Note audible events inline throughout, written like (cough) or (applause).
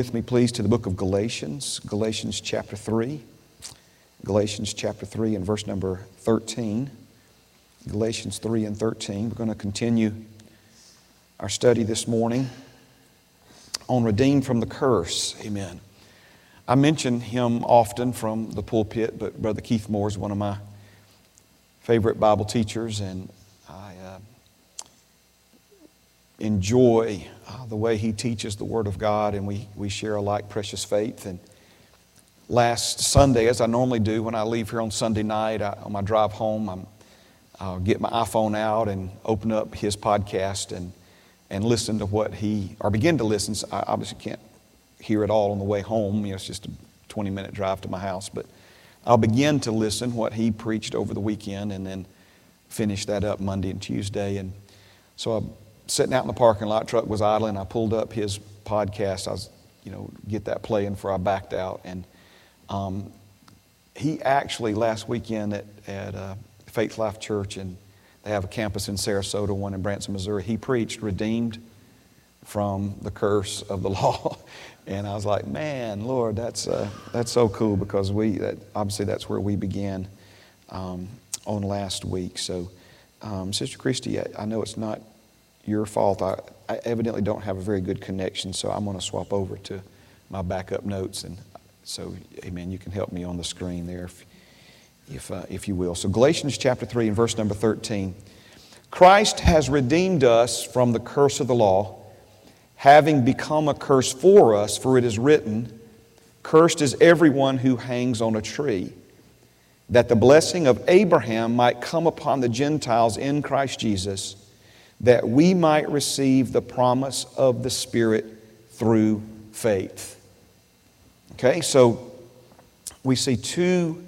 with me, please, to the book of Galatians, Galatians chapter 3. Galatians chapter 3 and verse number 13. Galatians 3 and 13. We're going to continue our study this morning on redeemed from the curse. Amen. I mention him often from the pulpit, but Brother Keith Moore is one of my favorite Bible teachers, and I uh, enjoy uh, the way he teaches the Word of God, and we, we share a like precious faith. And last Sunday, as I normally do when I leave here on Sunday night, I, on my drive home, I'm, I'll get my iPhone out and open up his podcast and, and listen to what he, or begin to listen. So I obviously can't hear it all on the way home. You know, it's just a 20 minute drive to my house, but I'll begin to listen what he preached over the weekend and then finish that up Monday and Tuesday. And so I sitting out in the parking lot, truck was idling. I pulled up his podcast. I was, you know, get that playing before I backed out. And um, he actually last weekend at, at uh, Faith Life Church, and they have a campus in Sarasota, one in Branson, Missouri. He preached redeemed from the curse of the (laughs) law. and I was like, man, Lord, that's, uh, that's so cool because we, that, obviously that's where we began um, on last week. So, um, Sister Christy, I, I know it's not your fault. I, I evidently don't have a very good connection, so I'm going to swap over to my backup notes. And so, amen, you can help me on the screen there if, if, uh, if you will. So, Galatians chapter 3 and verse number 13. Christ has redeemed us from the curse of the law, having become a curse for us, for it is written, Cursed is everyone who hangs on a tree, that the blessing of Abraham might come upon the Gentiles in Christ Jesus that we might receive the promise of the Spirit through faith. Okay, so we see two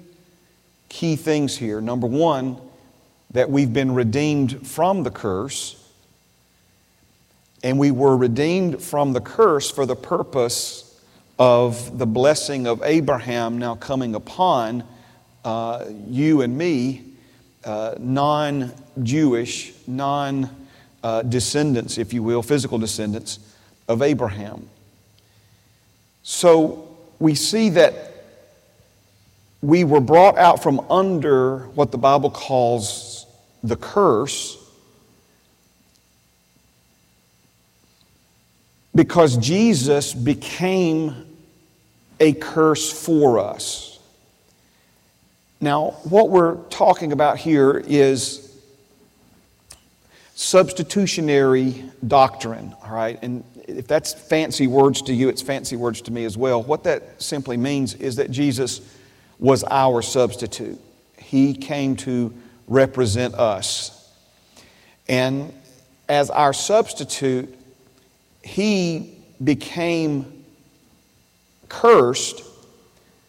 key things here. Number one, that we've been redeemed from the curse, and we were redeemed from the curse for the purpose of the blessing of Abraham now coming upon uh, you and me, uh, non Jewish, non uh, descendants, if you will, physical descendants of Abraham. So we see that we were brought out from under what the Bible calls the curse because Jesus became a curse for us. Now, what we're talking about here is substitutionary doctrine, all right? And if that's fancy words to you, it's fancy words to me as well. What that simply means is that Jesus was our substitute. He came to represent us. And as our substitute, He became cursed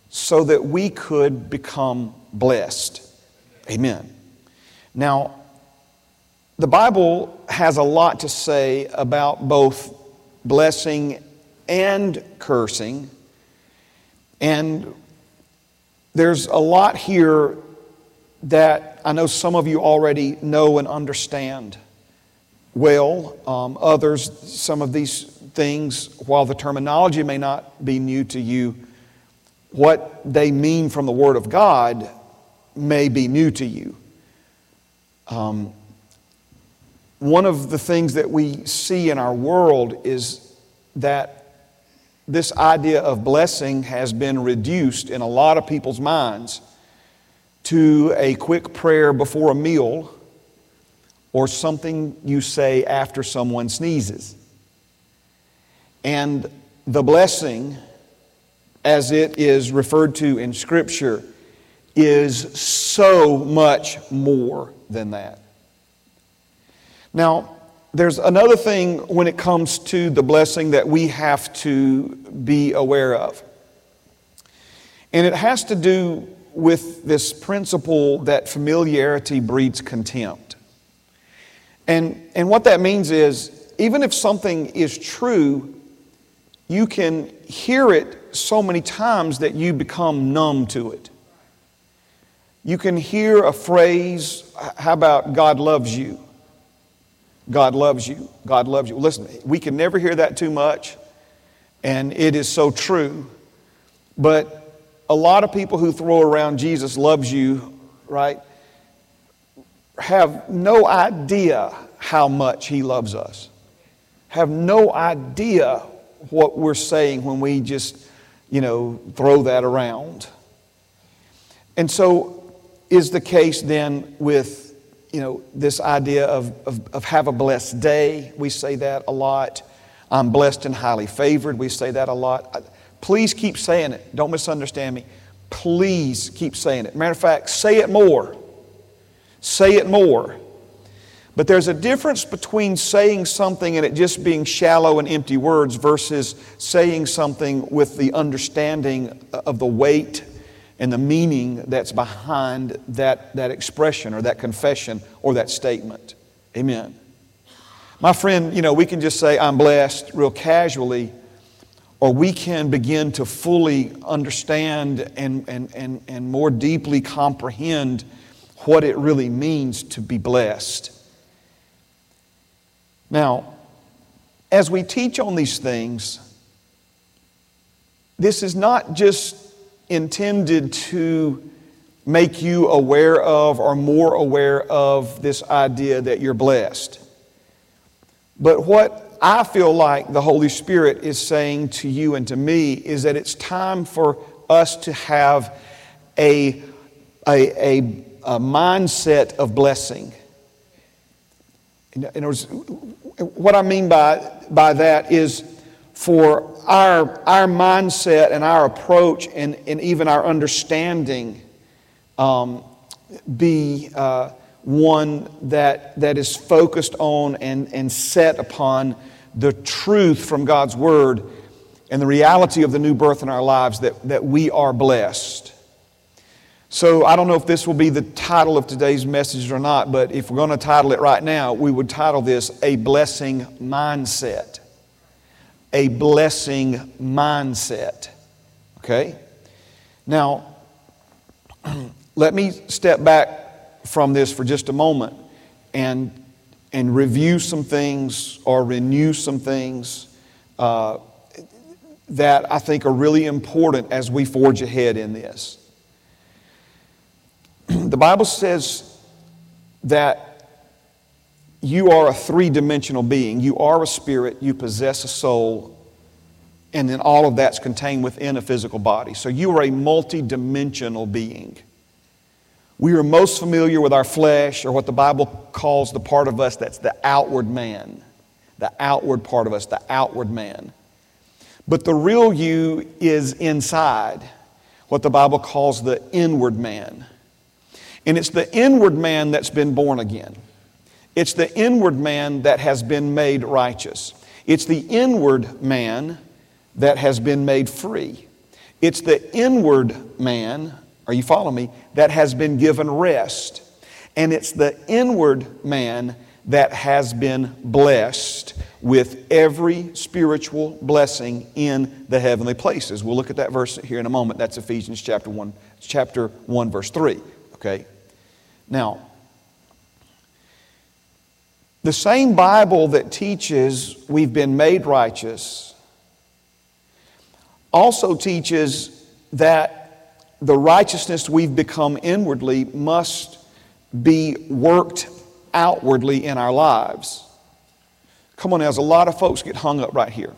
so that we could become blessed. Amen. Now, the Bible has a lot to say about both blessing and cursing. And there's a lot here that I know some of you already know and understand well. Um, others, some of these things, while the terminology may not be new to you, what they mean from the Word of God may be new to you. Um, one of the things that we see in our world is that this idea of blessing has been reduced in a lot of people's minds to a quick prayer before a meal or something you say after someone sneezes. And the blessing, as it is referred to in Scripture, is so much more than that. Now, there's another thing when it comes to the blessing that we have to be aware of. And it has to do with this principle that familiarity breeds contempt. And, and what that means is, even if something is true, you can hear it so many times that you become numb to it. You can hear a phrase, how about God loves you? God loves you. God loves you. Listen, we can never hear that too much. And it is so true. But a lot of people who throw around Jesus loves you, right, have no idea how much he loves us. Have no idea what we're saying when we just, you know, throw that around. And so is the case then with, you know, this idea of, of, of have a blessed day. We say that a lot. I'm blessed and highly favored. We say that a lot. Please keep saying it. Don't misunderstand me. Please keep saying it. Matter of fact, say it more. Say it more. But there's a difference between saying something and it just being shallow and empty words versus saying something with the understanding of the weight and the meaning that's behind that, that expression or that confession or that statement. Amen. My friend, you know, we can just say, I'm blessed real casually, or we can begin to fully understand and, and, and, and more deeply comprehend what it really means to be blessed. Now, as we teach on these things, this is not just intended to make you aware of or more aware of this idea that you're blessed. But what I feel like the Holy Spirit is saying to you and to me is that it's time for us to have a, a, a, a mindset of blessing. In other words, what I mean by, by that is for our, our mindset and our approach and, and even our understanding um, be uh, one that, that is focused on and, and set upon the truth from God's Word and the reality of the new birth in our lives that, that we are blessed. So I don't know if this will be the title of today's message or not, but if we're going to title it right now, we would title this A Blessing Mindset. A Blessing Mindset. Okay? Now, (clears throat) let me step back from this for just a moment and, and review some things or renew some things uh, that I think are really important as we forge ahead in this. (clears throat) the Bible says that you are a three dimensional being. You are a spirit, you possess a soul, and then all of that's contained within a physical body. So you are a multi dimensional being. We are most familiar with our flesh, or what the Bible calls the part of us that's the outward man. The outward part of us, the outward man. But the real you is inside, what the Bible calls the inward man. And it's the inward man that's been born again. It's the inward man that has been made righteous. It's the inward man that has been made free. It's the inward man, are you following me, that has been given rest. And it's the inward man that has been blessed with every spiritual blessing in the heavenly places. We'll look at that verse here in a moment. That's Ephesians chapter 1, chapter 1 verse 3. Okay? Now, the same Bible that teaches we've been made righteous also teaches that the righteousness we've become inwardly must be worked outwardly in our lives. Come on, there's a lot of folks get hung up right here.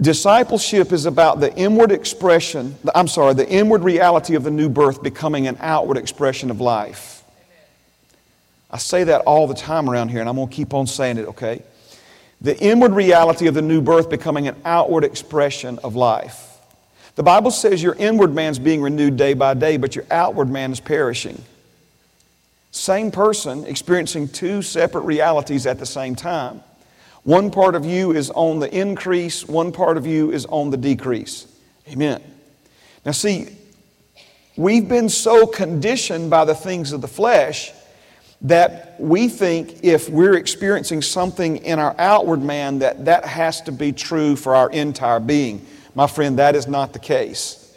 Discipleship is about the inward expression, I'm sorry, the inward reality of the new birth becoming an outward expression of life. I say that all the time around here, and I'm going to keep on saying it, okay? The inward reality of the new birth becoming an outward expression of life. The Bible says your inward man's being renewed day by day, but your outward man is perishing. Same person experiencing two separate realities at the same time. One part of you is on the increase, one part of you is on the decrease. Amen. Now, see, we've been so conditioned by the things of the flesh that we think if we're experiencing something in our outward man that that has to be true for our entire being. My friend, that is not the case.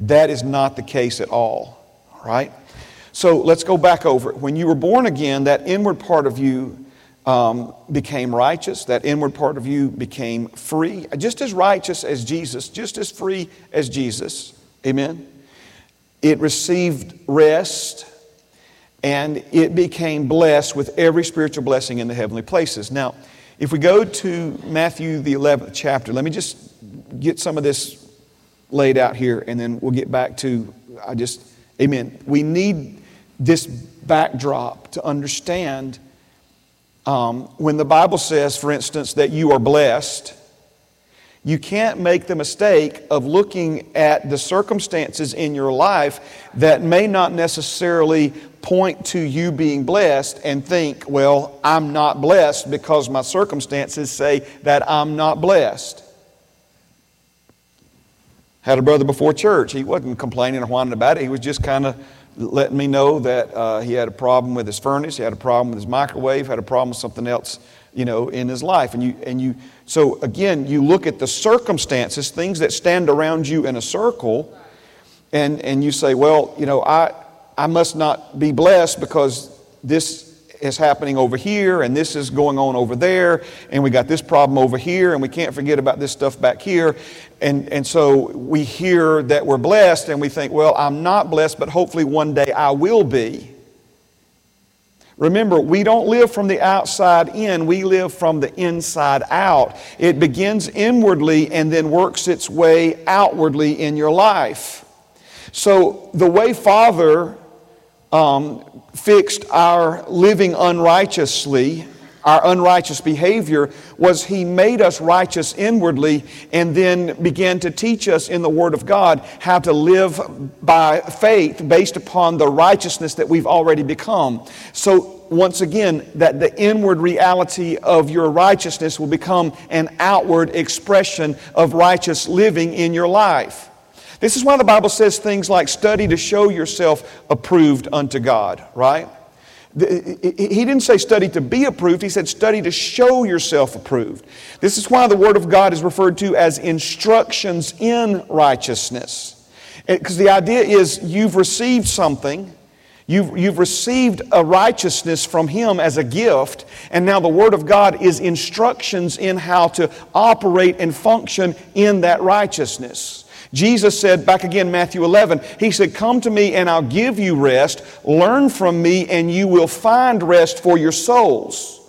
That is not the case at all. Right? So let's go back over it. When you were born again, that inward part of you um, became righteous. That inward part of you became free, just as righteous as Jesus, just as free as Jesus. Amen. It received rest and it became blessed with every spiritual blessing in the heavenly places. Now, if we go to Matthew, the 11th chapter, let me just get some of this laid out here and then we'll get back to, I just, amen. We need this backdrop to understand um, when the Bible says, for instance, that you are blessed you can't make the mistake of looking at the circumstances in your life that may not necessarily point to you being blessed and think, well, I'm not blessed because my circumstances say that I'm not blessed. Had a brother before church. He wasn't complaining or whining about it. He was just kind of letting me know that uh, he had a problem with his furnace, he had a problem with his microwave, had a problem with something else you know, in his life. And you, and you, so again, you look at the circumstances, things that stand around you in a circle, and, and you say, well, you know, I, I must not be blessed because this is happening over here and this is going on over there and we got this problem over here and we can't forget about this stuff back here and, and so we hear that we're blessed and we think well i'm not blessed but hopefully one day i will be Remember, we don't live from the outside in, we live from the inside out. It begins inwardly and then works its way outwardly in your life. So, the way Father um, fixed our living unrighteously our unrighteous behavior was he made us righteous inwardly and then began to teach us in the Word of God how to live by faith based upon the righteousness that we've already become. So, once again, that the inward reality of your righteousness will become an outward expression of righteous living in your life. This is why the Bible says things like study to show yourself approved unto God, right? He didn't say study to be approved, he said study to show yourself approved. This is why the Word of God is referred to as instructions in righteousness. Because the idea is you've received something, you've, you've received a righteousness from Him as a gift, and now the Word of God is instructions in how to operate and function in that righteousness. Jesus said, back again, Matthew 11, He said, Come to me and I'll give you rest. Learn from me and you will find rest for your souls.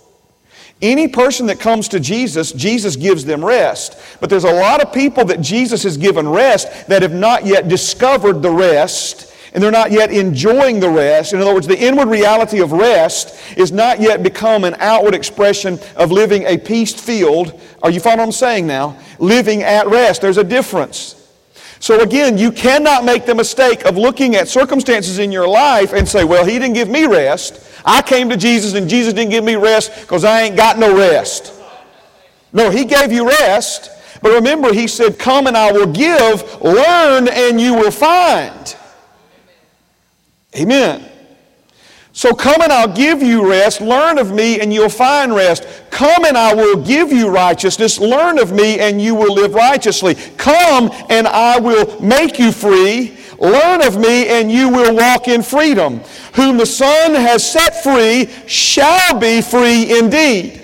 Any person that comes to Jesus, Jesus gives them rest. But there's a lot of people that Jesus has given rest that have not yet discovered the rest and they're not yet enjoying the rest. In other words, the inward reality of rest is not yet become an outward expression of living a peaced field. Are you following what I'm saying now? Living at rest. There's a difference. So again, you cannot make the mistake of looking at circumstances in your life and say, well, he didn't give me rest. I came to Jesus and Jesus didn't give me rest because I ain't got no rest. No, he gave you rest. But remember, he said, come and I will give, learn and you will find. Amen. So come and I'll give you rest. Learn of me and you'll find rest. Come and I will give you righteousness. Learn of me and you will live righteously. Come and I will make you free. Learn of me and you will walk in freedom. Whom the Son has set free shall be free indeed.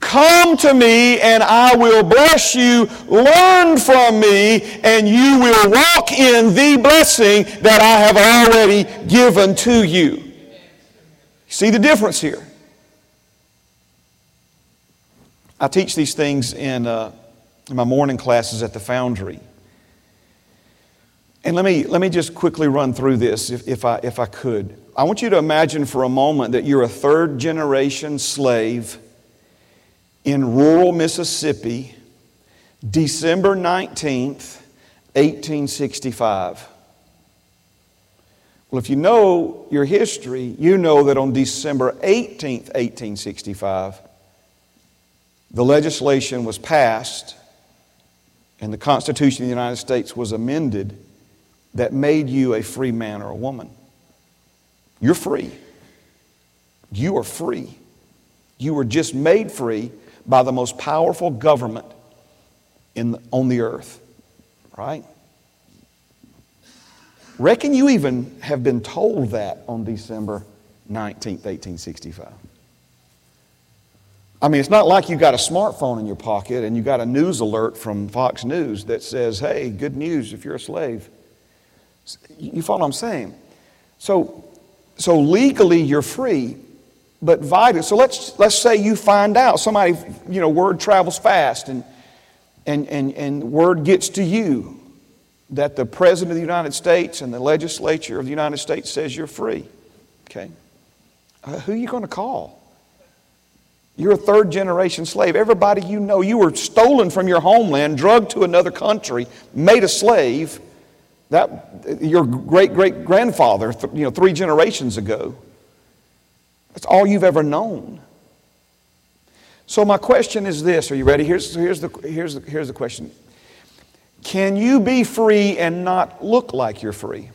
Come to me and I will bless you. Learn from me and you will walk in the blessing that I have already given to you. See the difference here? I teach these things in, uh, in my morning classes at the Foundry. And let me, let me just quickly run through this if, if, I, if I could. I want you to imagine for a moment that you're a third generation slave in rural Mississippi, December 19th, 1865. Well, if you know your history, you know that on December 18th, 1865, the legislation was passed and the Constitution of the United States was amended that made you a free man or a woman. You're free. You are free. You were just made free by the most powerful government in on the earth, right? Reckon you even have been told that on December 19th, 1865. I mean, it's not like you got a smartphone in your pocket and you got a news alert from Fox News that says, hey, good news if you're a slave. You follow what I'm saying? So, so legally you're free, but vital. So let's, let's say you find out somebody, you know, word travels fast and, and, and, and word gets to you that the President of the United States and the legislature of the United States says you're free. Okay? Uh, who are you going to call? You're a third generation slave. Everybody you know, you were stolen from your homeland, drugged to another country, made a slave. That your great great grandfather, you know, three generations ago. That's all you've ever known. So my question is this: Are you ready? Here's, here's, the, here's, the, here's the question: Can you be free and not look like you're free?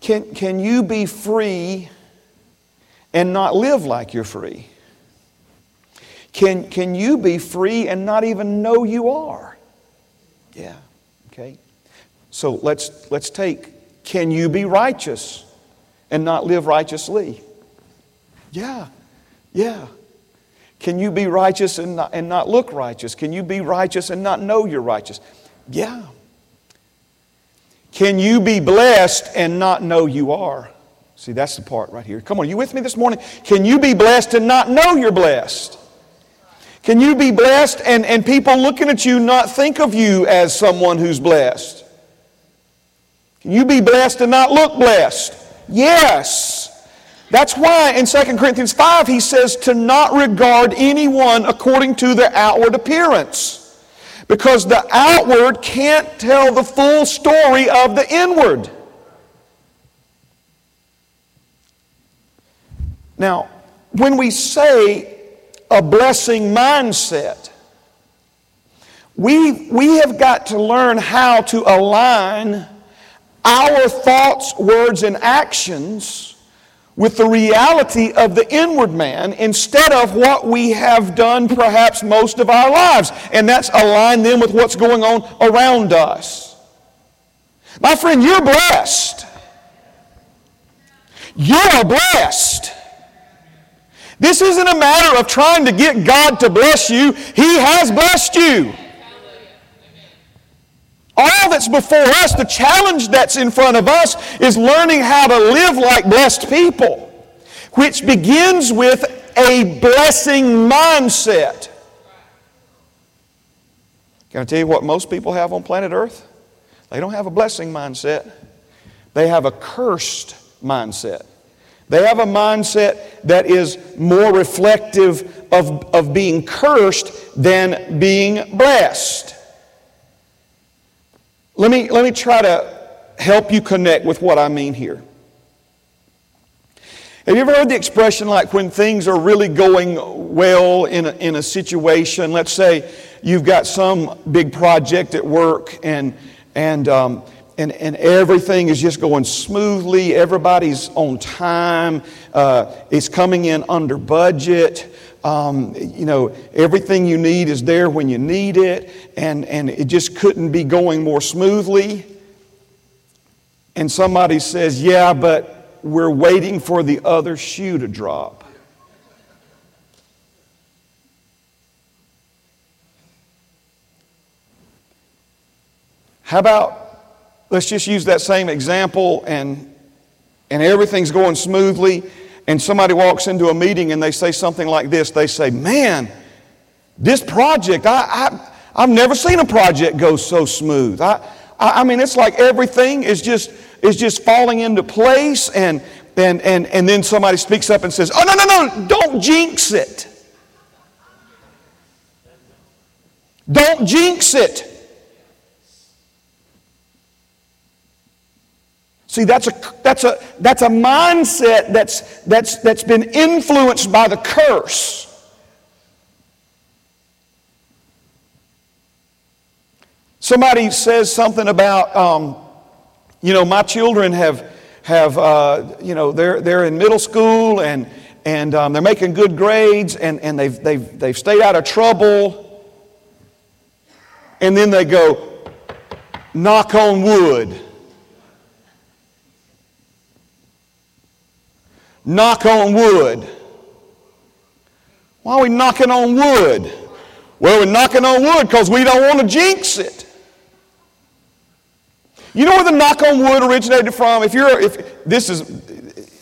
Can, can you be free and not live like you're free? Can, can you be free and not even know you are? Yeah, okay. So let's, let's take can you be righteous and not live righteously? Yeah, yeah. Can you be righteous and not, and not look righteous? Can you be righteous and not know you're righteous? Yeah. Can you be blessed and not know you are? See, that's the part right here. Come on, you with me this morning? Can you be blessed and not know you're blessed? Can you be blessed and, and people looking at you not think of you as someone who's blessed? Can you be blessed and not look blessed? Yes. That's why in 2 Corinthians 5 he says to not regard anyone according to their outward appearance. Because the outward can't tell the full story of the inward. Now, when we say a blessing mindset, we, we have got to learn how to align our thoughts, words, and actions with the reality of the inward man instead of what we have done perhaps most of our lives. And that's align them with what's going on around us. My friend, you're blessed. You're blessed. This isn't a matter of trying to get God to bless you. He has blessed you. That's before us, the challenge that's in front of us, is learning how to live like blessed people, which begins with a blessing mindset. Can I tell you what most people have on planet Earth? They don't have a blessing mindset, they have a cursed mindset. They have a mindset that is more reflective of, of being cursed than being blessed. Let me, let me try to help you connect with what I mean here. Have you ever heard the expression like when things are really going well in a, in a situation? Let's say you've got some big project at work and, and um, and, and everything is just going smoothly. Everybody's on time. Uh, it's coming in under budget. Um, you know, everything you need is there when you need it, and, and it just couldn't be going more smoothly. And somebody says, Yeah, but we're waiting for the other shoe to drop. How about Let's just use that same example and, and everything's going smoothly, and somebody walks into a meeting and they say something like this. They say, Man, this project, I, I, I've never seen a project go so smooth. I, I, I mean, it's like everything is just, is just falling into place, and, and, and, and then somebody speaks up and says, Oh, no, no, no, don't jinx it. Don't jinx it. See, that's a, that's a, that's a mindset that's, that's, that's been influenced by the curse. Somebody says something about, um, you know, my children have, have uh, you know, they're, they're in middle school and, and um, they're making good grades and, and they've, they've, they've stayed out of trouble. And then they go, knock on wood. Knock on wood. Why are we knocking on wood? Well, we're knocking on wood because we don't want to jinx it. You know where the knock on wood originated from? If you're, if this is,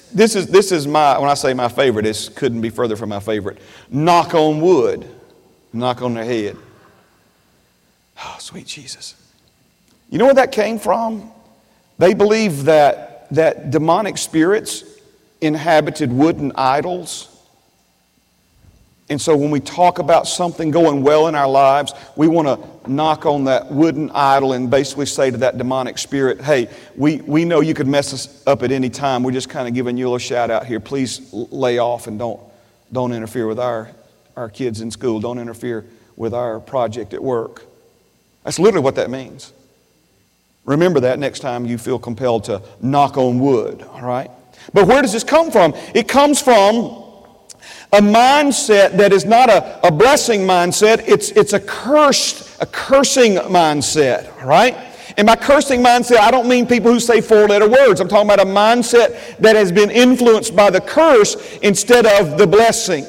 this is, this is my, when I say my favorite, this couldn't be further from my favorite. Knock on wood, knock on their head. Oh, sweet Jesus. You know where that came from? They believe that, that demonic spirits inhabited wooden idols and so when we talk about something going well in our lives, we want to knock on that wooden idol and basically say to that demonic spirit, hey, we, we know you could mess us up at any time. We're just kind of giving you a shout out here. Please lay off and don't, don't interfere with our, our kids in school. Don't interfere with our project at work. That's literally what that means. Remember that next time you feel compelled to knock on wood, all right? But where does this come from? It comes from a mindset that is not a, a blessing mindset, it's, it's a cursed, a cursing mindset, right? And by cursing mindset, I don't mean people who say four letter words. I'm talking about a mindset that has been influenced by the curse instead of the blessing.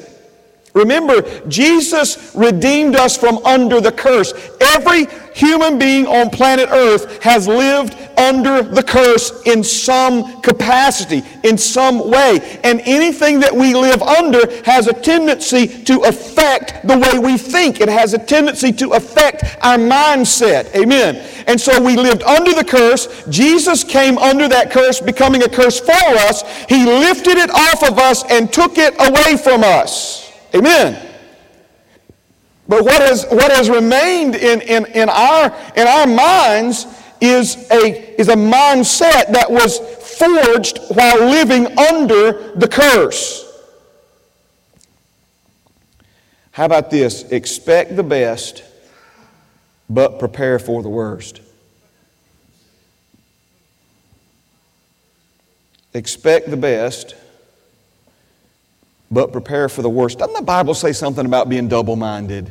Remember, Jesus redeemed us from under the curse. Every human being on planet Earth has lived under the curse in some capacity, in some way. And anything that we live under has a tendency to affect the way we think. It has a tendency to affect our mindset. Amen. And so we lived under the curse. Jesus came under that curse, becoming a curse for us. He lifted it off of us and took it away from us. Amen. But what has, what has remained in, in, in, our, in our minds is a, is a mindset that was forged while living under the curse. How about this? Expect the best, but prepare for the worst. Expect the best, but prepare for the worst. Doesn't the Bible say something about being double minded?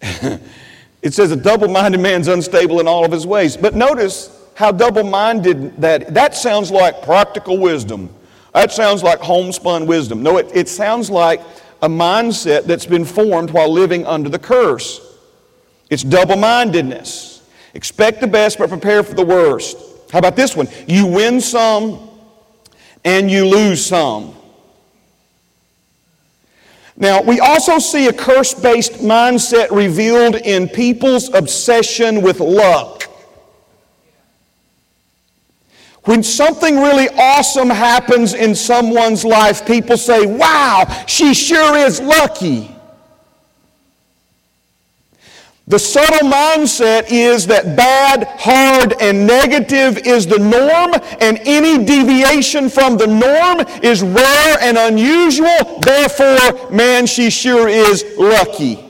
(laughs) it says a double minded man's unstable in all of his ways. But notice how double minded that that sounds like practical wisdom. That sounds like homespun wisdom. No, it, it sounds like a mindset that's been formed while living under the curse. It's double mindedness. Expect the best, but prepare for the worst. How about this one? You win some and you lose some. Now, we also see a curse based mindset revealed in people's obsession with luck. When something really awesome happens in someone's life, people say, Wow, she sure is lucky. The subtle mindset is that bad, hard, and negative is the norm, and any deviation from the norm is rare and unusual. Therefore, man, she sure is lucky.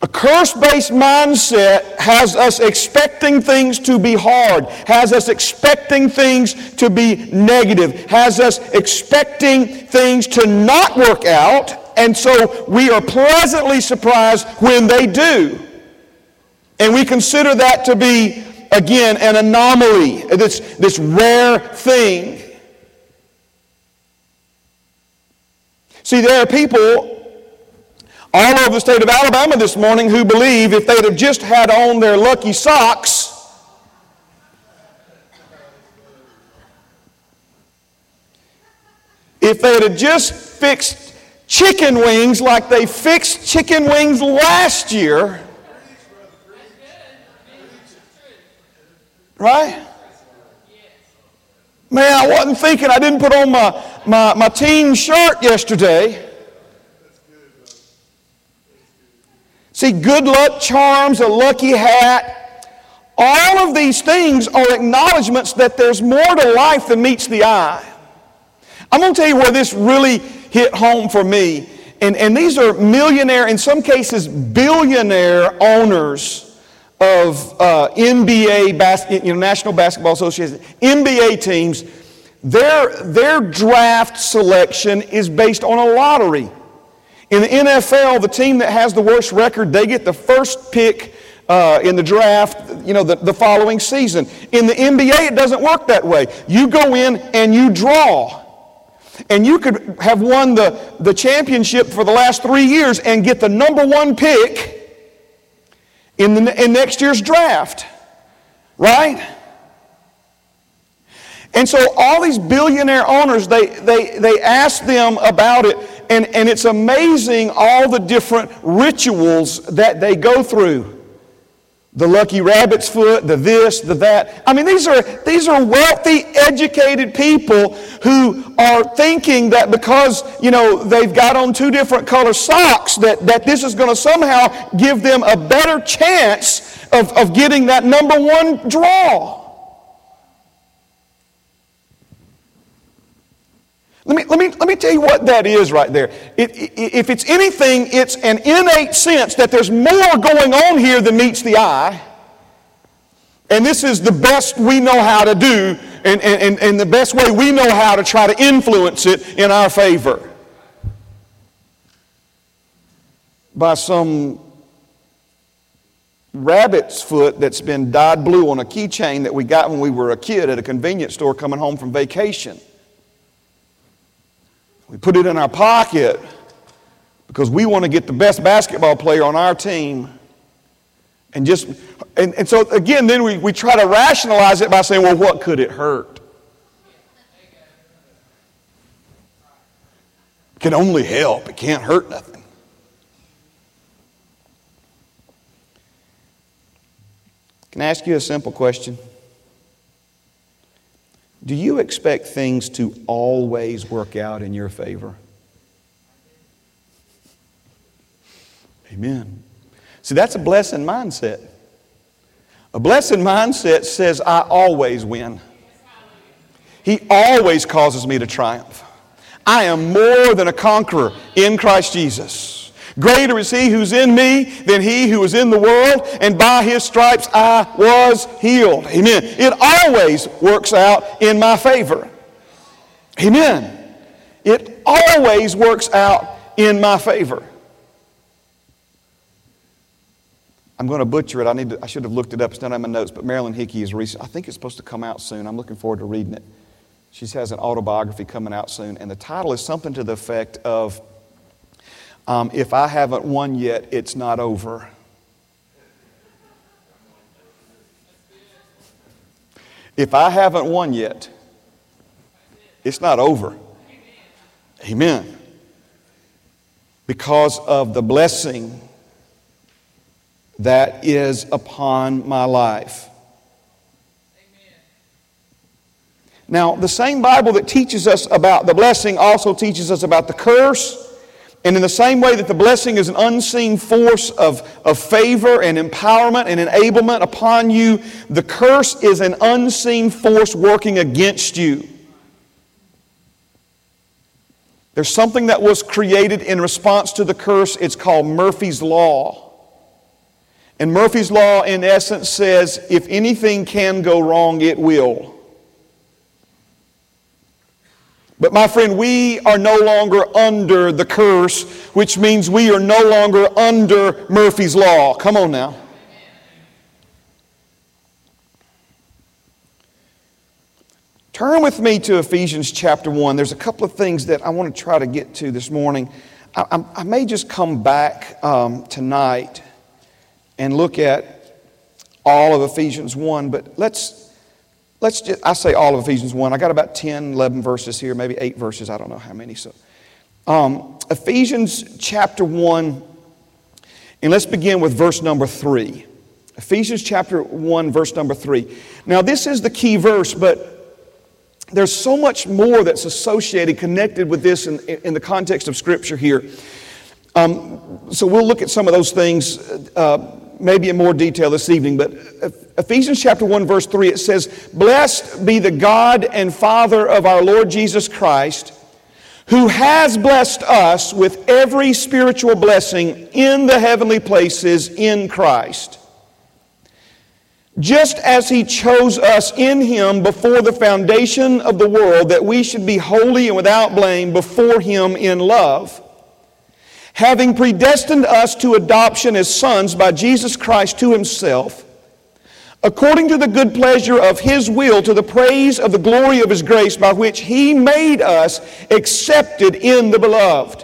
A curse based mindset has us expecting things to be hard, has us expecting things to be negative, has us expecting things to not work out and so we are pleasantly surprised when they do. And we consider that to be, again, an anomaly, this, this rare thing. See, there are people all over the state of Alabama this morning who believe if they'd have just had on their lucky socks, if they'd have just fixed chicken wings like they fixed chicken wings last year. Right? Man, I wasn't thinking, I didn't put on my, my, my teen shirt yesterday. See, good luck charms, a lucky hat, all of these things are acknowledgments that there's more to life than meets the eye. I'm going to tell you where this really hit home for me. And, and these are millionaire, in some cases, billionaire owners of uh, NBA, bas- you know, National Basketball Association, NBA teams. Their, their draft selection is based on a lottery. In the NFL, the team that has the worst record, they get the first pick uh, in the draft, you know, the, the following season. In the NBA, it doesn't work that way. You go in and you draw. And you could have won the, the championship for the last three years and get the number one pick in, the, in next year's draft. Right? And so all these billionaire owners, they, they, they ask them about it, and, and it's amazing all the different rituals that they go through. The lucky rabbit's foot, the this, the that. I mean, these are, these are wealthy, educated people who are thinking that because, you know, they've got on two different color socks, that, that this is going to somehow give them a better chance of, of getting that number one draw. Let me, let, me, let me tell you what that is right there. It, if it's anything, it's an innate sense that there's more going on here than meets the eye. And this is the best we know how to do, and, and, and the best way we know how to try to influence it in our favor. By some rabbit's foot that's been dyed blue on a keychain that we got when we were a kid at a convenience store coming home from vacation. We put it in our pocket because we want to get the best basketball player on our team. And just, and, and so again, then we, we try to rationalize it by saying, well, what could it hurt? It can only help, it can't hurt nothing. Can I ask you a simple question? Do you expect things to always work out in your favor? Amen. See, that's a blessed mindset. A blessed mindset says, I always win. He always causes me to triumph. I am more than a conqueror in Christ Jesus. Greater is he who's in me than he who is in the world, and by his stripes I was healed. Amen. It always works out in my favor. Amen. It always works out in my favor. I'm going to butcher it. I, need to, I should have looked it up. It's not in my notes, but Marilyn Hickey is recent. I think it's supposed to come out soon. I'm looking forward to reading it. She has an autobiography coming out soon, and the title is something to the effect of um, if I haven't won yet, it's not over. If I haven't won yet, it's not over. Amen. Because of the blessing that is upon my life. Now, the same Bible that teaches us about the blessing also teaches us about the curse and in the same way that the blessing is an unseen force of, of favor and empowerment and enablement upon you, the curse is an unseen force working against you. There's something that was created in response to the curse. It's called Murphy's Law. And Murphy's Law, in essence, says if anything can go wrong, it will. But my friend, we are no longer under the curse, which means we are no longer under Murphy's Law. Come on now. Turn with me to Ephesians chapter 1. There's a couple of things that I want to try to get to this morning. I, I, may just come back um, tonight and look at all of Ephesians 1, but let's let's just, I say all of Ephesians 1. I got about 10, 11 verses here, maybe eight verses. I don't know how many. So, um, Ephesians chapter 1, and let's begin with verse number 3. Ephesians chapter 1, verse number 3. Now, this is the key verse, but there's so much more that's associated, connected with this in, in the context of Scripture here. Um, so we'll look at some of those things. Uh, maybe in more detail this evening, but Ephesians chapter 1 verse 3 it says, "Blessed be the God and Father of our Lord Jesus Christ, who has blessed us with every spiritual blessing in the heavenly places in Christ." Just as he chose us in him before the foundation of the world that we should be holy and without blame before him in love having predestined us to adoption as sons by Jesus Christ to himself, according to the good pleasure of His will, to the praise of the glory of His grace, by which He made us accepted in the beloved.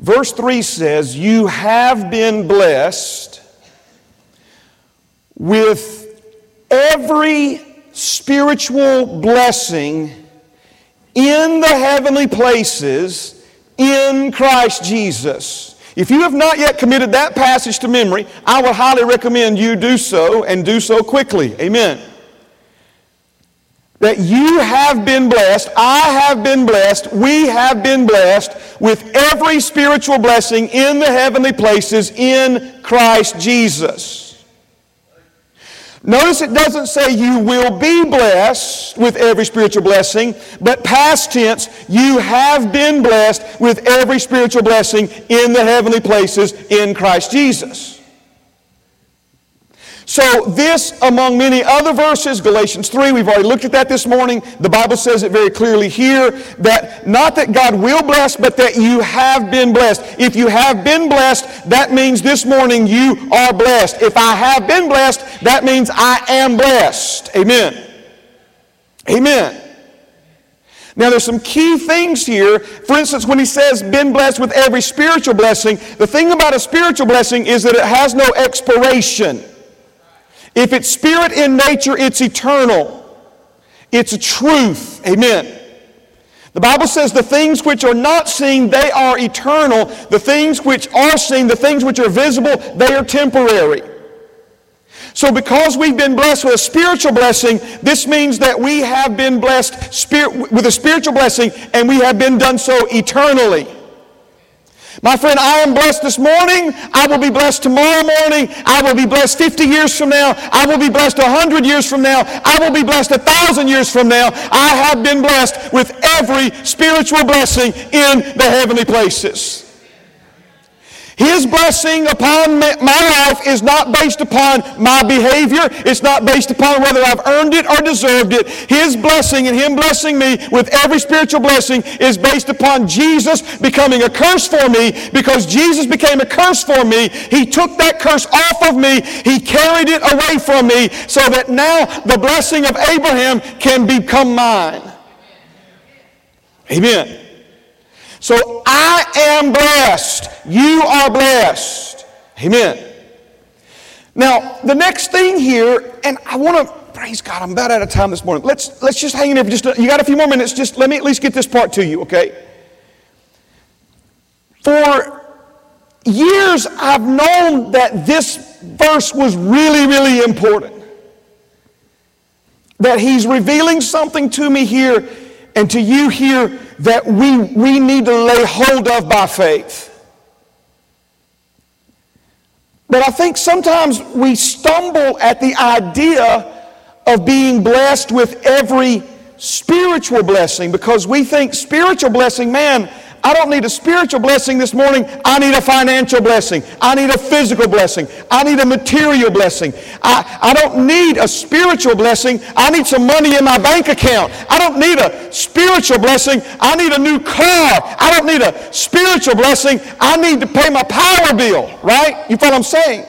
Verse 3 says, You have been blessed with every spiritual blessing in the heavenly places in Christ Jesus. If you have not yet committed that passage to memory, I would highly recommend you do so and do so quickly. Amen that you have been blessed, I have been blessed, we have been blessed with every spiritual blessing in the heavenly places in Christ Jesus. Notice it doesn't say you will be blessed with every spiritual blessing, but past tense, you have been blessed with every spiritual blessing in the heavenly places in Christ Jesus. So, this, among many other verses, Galatians 3, we've already looked at that this morning. The Bible says it very clearly here that not that God will bless, but that you have been blessed. If you have been blessed, that means this morning you are blessed. If I have been blessed, that means I am blessed. Amen. Amen. Now, there's some key things here. For instance, when he says, been blessed with every spiritual blessing, the thing about a spiritual blessing is that it has no expiration. If it's spirit in nature, it's eternal. It's a truth. Amen. The Bible says the things which are not seen, they are eternal. The things which are seen, the things which are visible, they are temporary. So, because we've been blessed with a spiritual blessing, this means that we have been blessed spirit, with a spiritual blessing and we have been done so eternally. My friend, I am blessed this morning. I will be blessed tomorrow morning. I will be blessed 50 years from now. I will be blessed 100 years from now. I will be blessed 1,000 years from now. I have been blessed with every spiritual blessing in the heavenly places. His blessing upon my life is not based upon my behavior. It's not based upon whether I've earned it or deserved it. His blessing and Him blessing me with every spiritual blessing is based upon Jesus becoming a curse for me because Jesus became a curse for me. He took that curse off of me. He carried it away from me so that now the blessing of Abraham can become mine. Amen. So I am blessed. You are blessed. Amen. Now, the next thing here, and I want to praise God, I'm about out of time this morning. Let's let's just hang in there for just you got a few more minutes. Just let me at least get this part to you, okay? For years I've known that this verse was really, really important. That he's revealing something to me here and to you here that we, we need to lay hold of by faith. But I think sometimes we stumble at the idea of being blessed with every spiritual blessing because we think spiritual blessing, man, I don't need a spiritual blessing this morning. I need a financial blessing. I need a physical blessing. I need a material blessing. I, I don't need a spiritual blessing. I need some money in my bank account. I don't need a spiritual blessing. I need a new car. I don't need a spiritual blessing. I need to pay my power bill, right? You follow what I'm saying?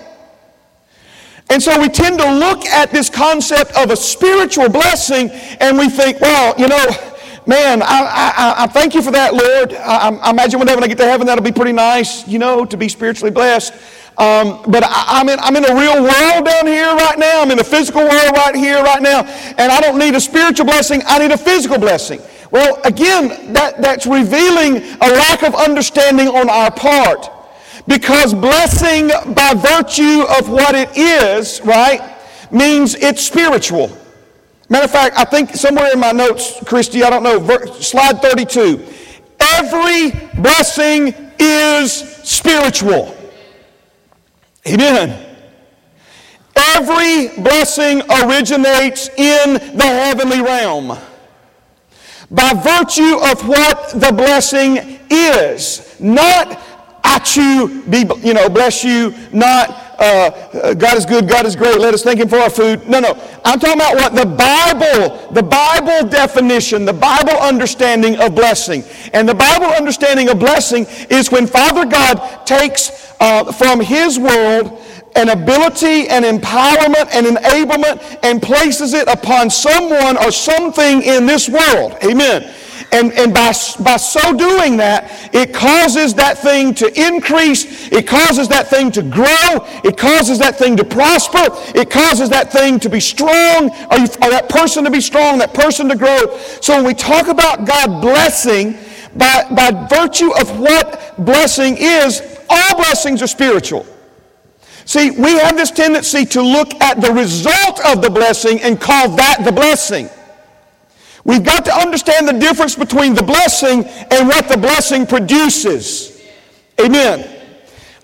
And so we tend to look at this concept of a spiritual blessing and we think, well, you know, man, I, I, I thank you for that, Lord. I, I, imagine one day when I get to heaven, that'll be pretty nice, you know, to be spiritually blessed. Um, but I, am in, I'm in a real world down here right now. I'm in the physical world right here, right now. And I don't need a spiritual blessing, I need a physical blessing. Well, again, that, that's revealing a lack of understanding on our part. Because blessing by virtue of what it is, right, means it's spiritual. Matter of fact, I think somewhere in my notes, Christy, I don't know, slide 32. Every blessing is spiritual. Amen. Every blessing originates in the heavenly realm by virtue of what the blessing is. Not I chew, be, you know, bless you, not uh, God is good, God is great, let us thank Him for our food. No, no. I'm talking about what the Bible, the Bible definition, the Bible understanding of blessing. And the Bible understanding of blessing is when Father God takes uh, from His world an ability and empowerment and enablement and places it upon someone or something in this world. Amen. And, and by, by so doing that, it causes that thing to increase. It causes that thing to grow. It causes that thing to prosper. It causes that thing to be strong, or, you, or that person to be strong, that person to grow. So when we talk about God blessing, by, by virtue of what blessing is, all blessings are spiritual. See, we have this tendency to look at the result of the blessing and call that the blessing. We've got to understand the difference between the blessing and what the blessing produces. Amen.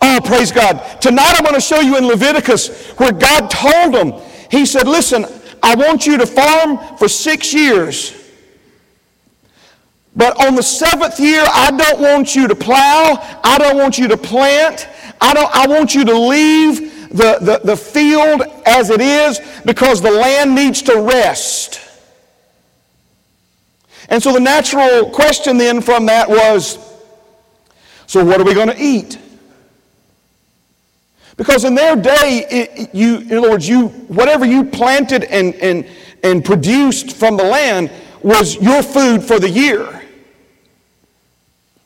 Oh, praise God. Tonight I'm going to show you in Leviticus where God told them, He said, Listen, I want you to farm for six years. But on the seventh year, I don't want you to plow. I don't want you to plant. I, don't, I want you to leave the, the, the field as it is because the land needs to rest. And so the natural question then from that was so what are we going to eat? Because in their day, it, you, in other words, you, whatever you planted and, and, and produced from the land was your food for the year.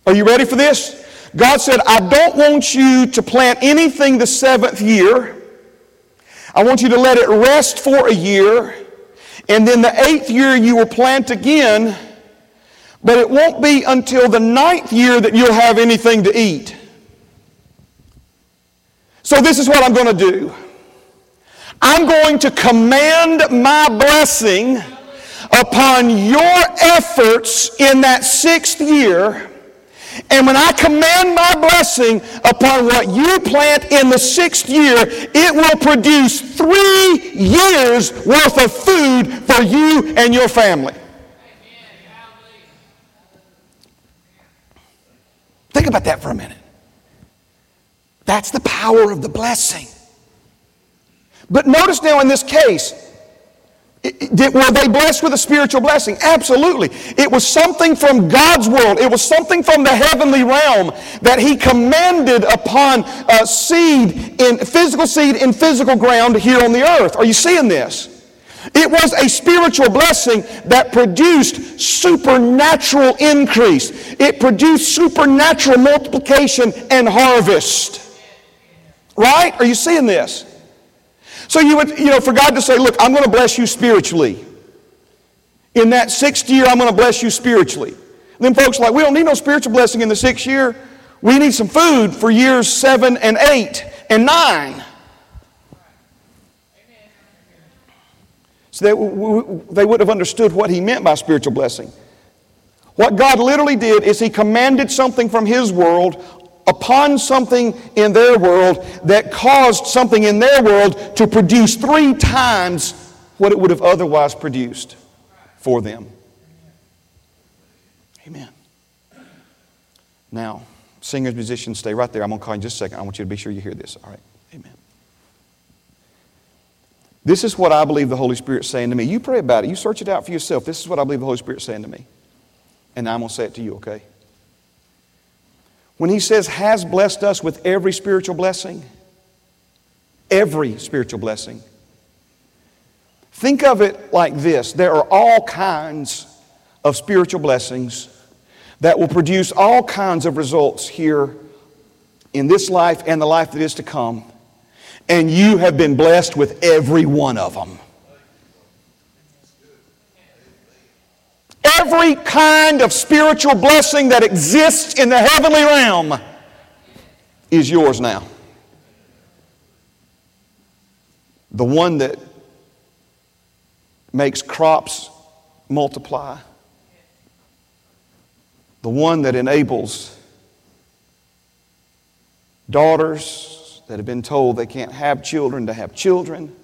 Are you ready for this? God said, I don't want you to plant anything the seventh year. I want you to let it rest for a year. And then the eighth year you will plant again but it won't be until the ninth year that you'll have anything to eat. So, this is what I'm going to do I'm going to command my blessing upon your efforts in that sixth year. And when I command my blessing upon what you plant in the sixth year, it will produce three years worth of food for you and your family. Think about that for a minute. That's the power of the blessing. But notice now in this case, were they blessed with a spiritual blessing? Absolutely. It was something from God's world. It was something from the heavenly realm that He commanded upon uh, seed in physical seed in physical ground here on the earth. Are you seeing this? It was a spiritual blessing that produced supernatural increase. It produced supernatural multiplication and harvest. Right? Are you seeing this? So you would, you know, for God to say, look, I'm going to bless you spiritually. In that sixth year, I'm going to bless you spiritually. Then folks like, we don't need no spiritual blessing in the sixth year. We need some food for years seven and eight and nine. So they, they would have understood what he meant by spiritual blessing. What God literally did is he commanded something from his world upon something in their world that caused something in their world to produce three times what it would have otherwise produced for them. Amen. Now, singers, musicians, stay right there. I'm going to call you in just a second. I want you to be sure you hear this. All right. Amen. This is what I believe the Holy Spirit's saying to me. You pray about it. You search it out for yourself. This is what I believe the Holy Spirit's saying to me. And I'm going to say it to you, okay? When He says, has blessed us with every spiritual blessing, every spiritual blessing, think of it like this there are all kinds of spiritual blessings that will produce all kinds of results here in this life and the life that is to come and you have been blessed with every one of them. Every kind of spiritual blessing that exists in the heavenly realm is yours now. The one that makes crops multiply, the one that enables daughters that have been told they can't have children to have children.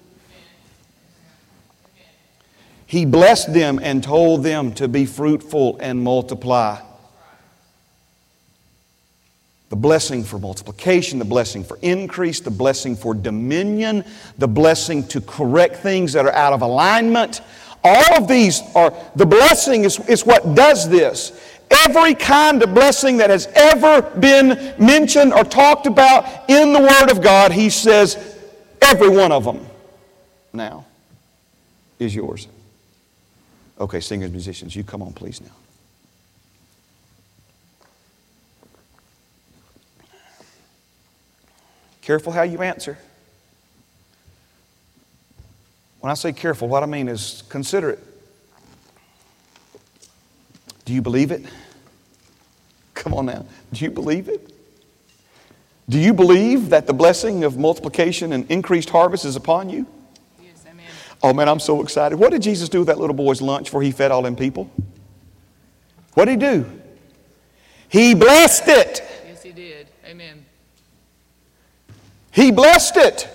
He blessed them and told them to be fruitful and multiply. The blessing for multiplication, the blessing for increase, the blessing for dominion, the blessing to correct things that are out of alignment. All of these are, the blessing is, is what does this. Every kind of blessing that has ever been mentioned or talked about in the Word of God, He says, every one of them now is yours. Okay, singers, musicians, you come on, please, now. Careful how you answer. When I say careful, what I mean is consider it. Do you believe it? Come on now. Do you believe it? Do you believe that the blessing of multiplication and increased harvest is upon you? Yes, amen. Oh man, I'm so excited. What did Jesus do with that little boy's lunch before he fed all them people? What did he do? He blessed it. Yes, he did. Amen. He blessed it.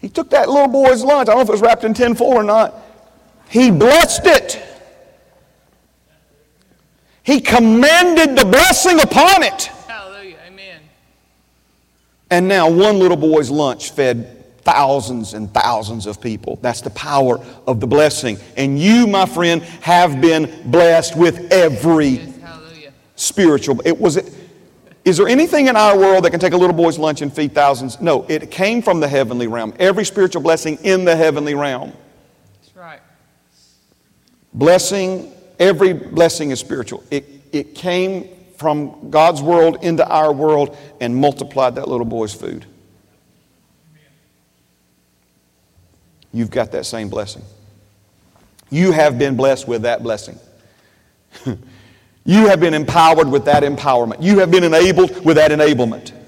He took that little boy's lunch. I don't know if it was wrapped in tin foil or not. He blessed it. He commanded the blessing upon it. Hallelujah. Amen. And now one little boy's lunch fed thousands and thousands of people. That's the power of the blessing. And you, my friend, have been blessed with every Yes, spiritual. It was. Is there anything in our world that can take a little boy's lunch and feed thousands? No, it came from the heavenly realm. Every spiritual blessing in the heavenly realm. That's right. Blessing, every blessing is spiritual. It, it came from God's world into our world and multiplied that little boy's food. You've got that same blessing. You have been blessed with that blessing. (laughs) you have been empowered with that empowerment. You have been enabled with that enablement. (sighs)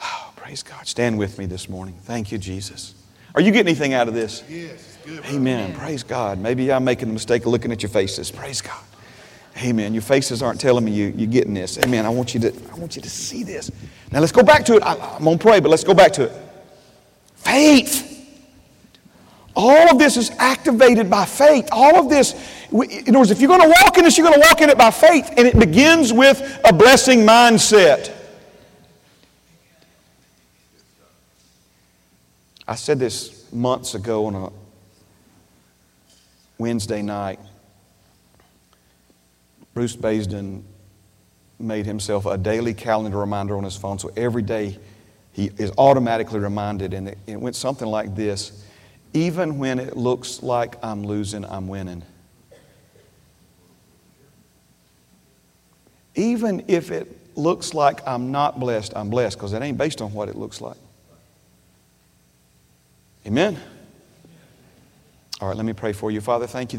Oh, praise God. Stand with me this morning. Thank you, Jesus. Are you getting anything out of this? Yes. Amen. Praise God. Maybe I'm making the mistake of looking at your faces. Praise God. Amen. Your faces aren't telling me you, you're getting this. Amen. I want you to, I want you to see this. Now let's go back to it. I, I'm going to pray, but let's go back to it. Faith. All of this is activated by faith. All of this, in other words, if you're going to walk in this, you're going to walk in it by faith. And it begins with a blessing mindset. I said this months ago on a Wednesday night. Bruce Baisden made himself a daily calendar reminder on his phone, so every day he is automatically reminded, and it went something like this Even when it looks like I'm losing, I'm winning. Even if it looks like I'm not blessed, I'm blessed, because it ain't based on what it looks like. Amen? All right, let me pray for you. Father, thank you.